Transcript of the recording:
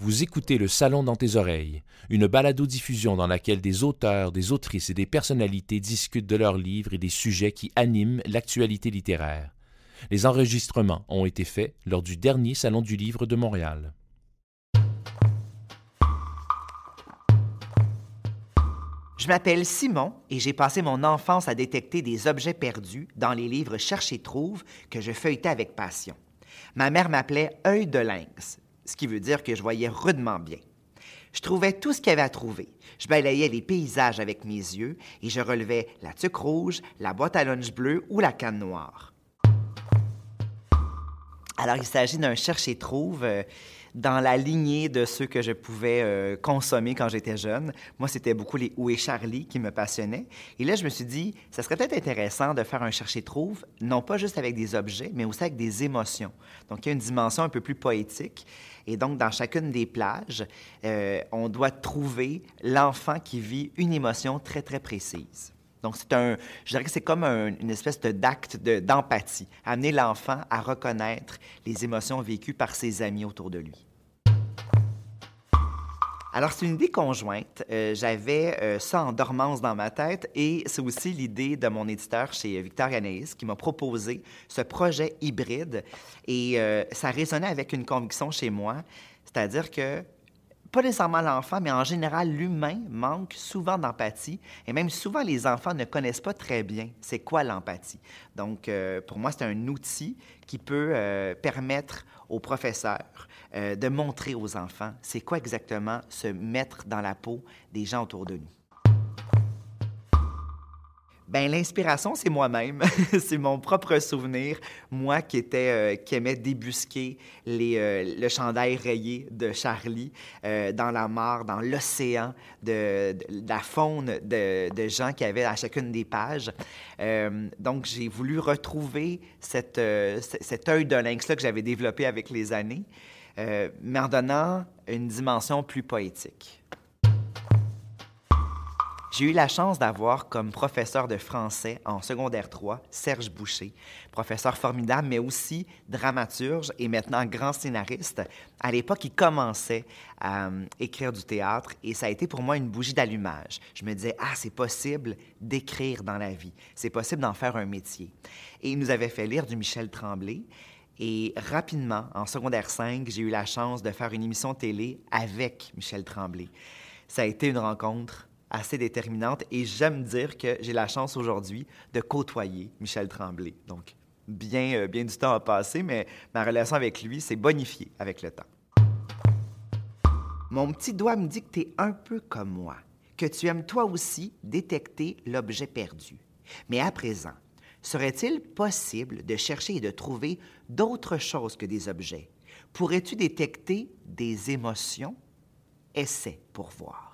Vous écoutez Le Salon dans tes oreilles, une balado-diffusion dans laquelle des auteurs, des autrices et des personnalités discutent de leurs livres et des sujets qui animent l'actualité littéraire. Les enregistrements ont été faits lors du dernier Salon du Livre de Montréal. Je m'appelle Simon et j'ai passé mon enfance à détecter des objets perdus dans les livres Cherche et trouve que je feuilletais avec passion. Ma mère m'appelait œil de lynx, ce qui veut dire que je voyais rudement bien. Je trouvais tout ce qu'il y avait à trouver. Je balayais les paysages avec mes yeux et je relevais la tuque rouge, la boîte à lunch bleue ou la canne noire. Alors, il s'agit d'un cherche-et-trouve euh, dans la lignée de ceux que je pouvais euh, consommer quand j'étais jeune. Moi, c'était beaucoup les Où est Charlie qui me passionnaient. Et là, je me suis dit, ça serait peut-être intéressant de faire un chercher-trouve, non pas juste avec des objets, mais aussi avec des émotions. Donc, il y a une dimension un peu plus poétique. Et donc, dans chacune des plages, euh, on doit trouver l'enfant qui vit une émotion très, très précise. Donc, c'est un, je dirais que c'est comme une espèce d'acte d'empathie, amener l'enfant à reconnaître les émotions vécues par ses amis autour de lui. Alors, c'est une idée conjointe. Euh, j'avais euh, ça en dormance dans ma tête et c'est aussi l'idée de mon éditeur chez Victor Yanaïs qui m'a proposé ce projet hybride et euh, ça résonnait avec une conviction chez moi, c'est-à-dire que pas nécessairement l'enfant, mais en général, l'humain manque souvent d'empathie. Et même souvent, les enfants ne connaissent pas très bien c'est quoi l'empathie. Donc, euh, pour moi, c'est un outil qui peut euh, permettre aux professeurs euh, de montrer aux enfants c'est quoi exactement se mettre dans la peau des gens autour de nous. Ben l'inspiration, c'est moi-même. c'est mon propre souvenir. Moi qui était, euh, qui aimait débusquer les, euh, le chandail rayé de Charlie euh, dans la mare, dans l'océan de, la faune de, de, gens qui avaient à chacune des pages. donc j'ai voulu retrouver cette, cet œil de lynx-là que j'avais développé avec les années, mais en donnant une dimension plus poétique. J'ai eu la chance d'avoir comme professeur de français en secondaire 3 Serge Boucher, professeur formidable, mais aussi dramaturge et maintenant grand scénariste. À l'époque, il commençait à euh, écrire du théâtre et ça a été pour moi une bougie d'allumage. Je me disais, ah, c'est possible d'écrire dans la vie, c'est possible d'en faire un métier. Et il nous avait fait lire du Michel Tremblay. Et rapidement, en secondaire 5, j'ai eu la chance de faire une émission télé avec Michel Tremblay. Ça a été une rencontre assez déterminante et j'aime dire que j'ai la chance aujourd'hui de côtoyer Michel Tremblay. Donc, bien, euh, bien du temps a passé, mais ma relation avec lui s'est bonifiée avec le temps. Mon petit doigt me dit que tu es un peu comme moi, que tu aimes toi aussi détecter l'objet perdu. Mais à présent, serait-il possible de chercher et de trouver d'autres choses que des objets? Pourrais-tu détecter des émotions? Essaie pour voir.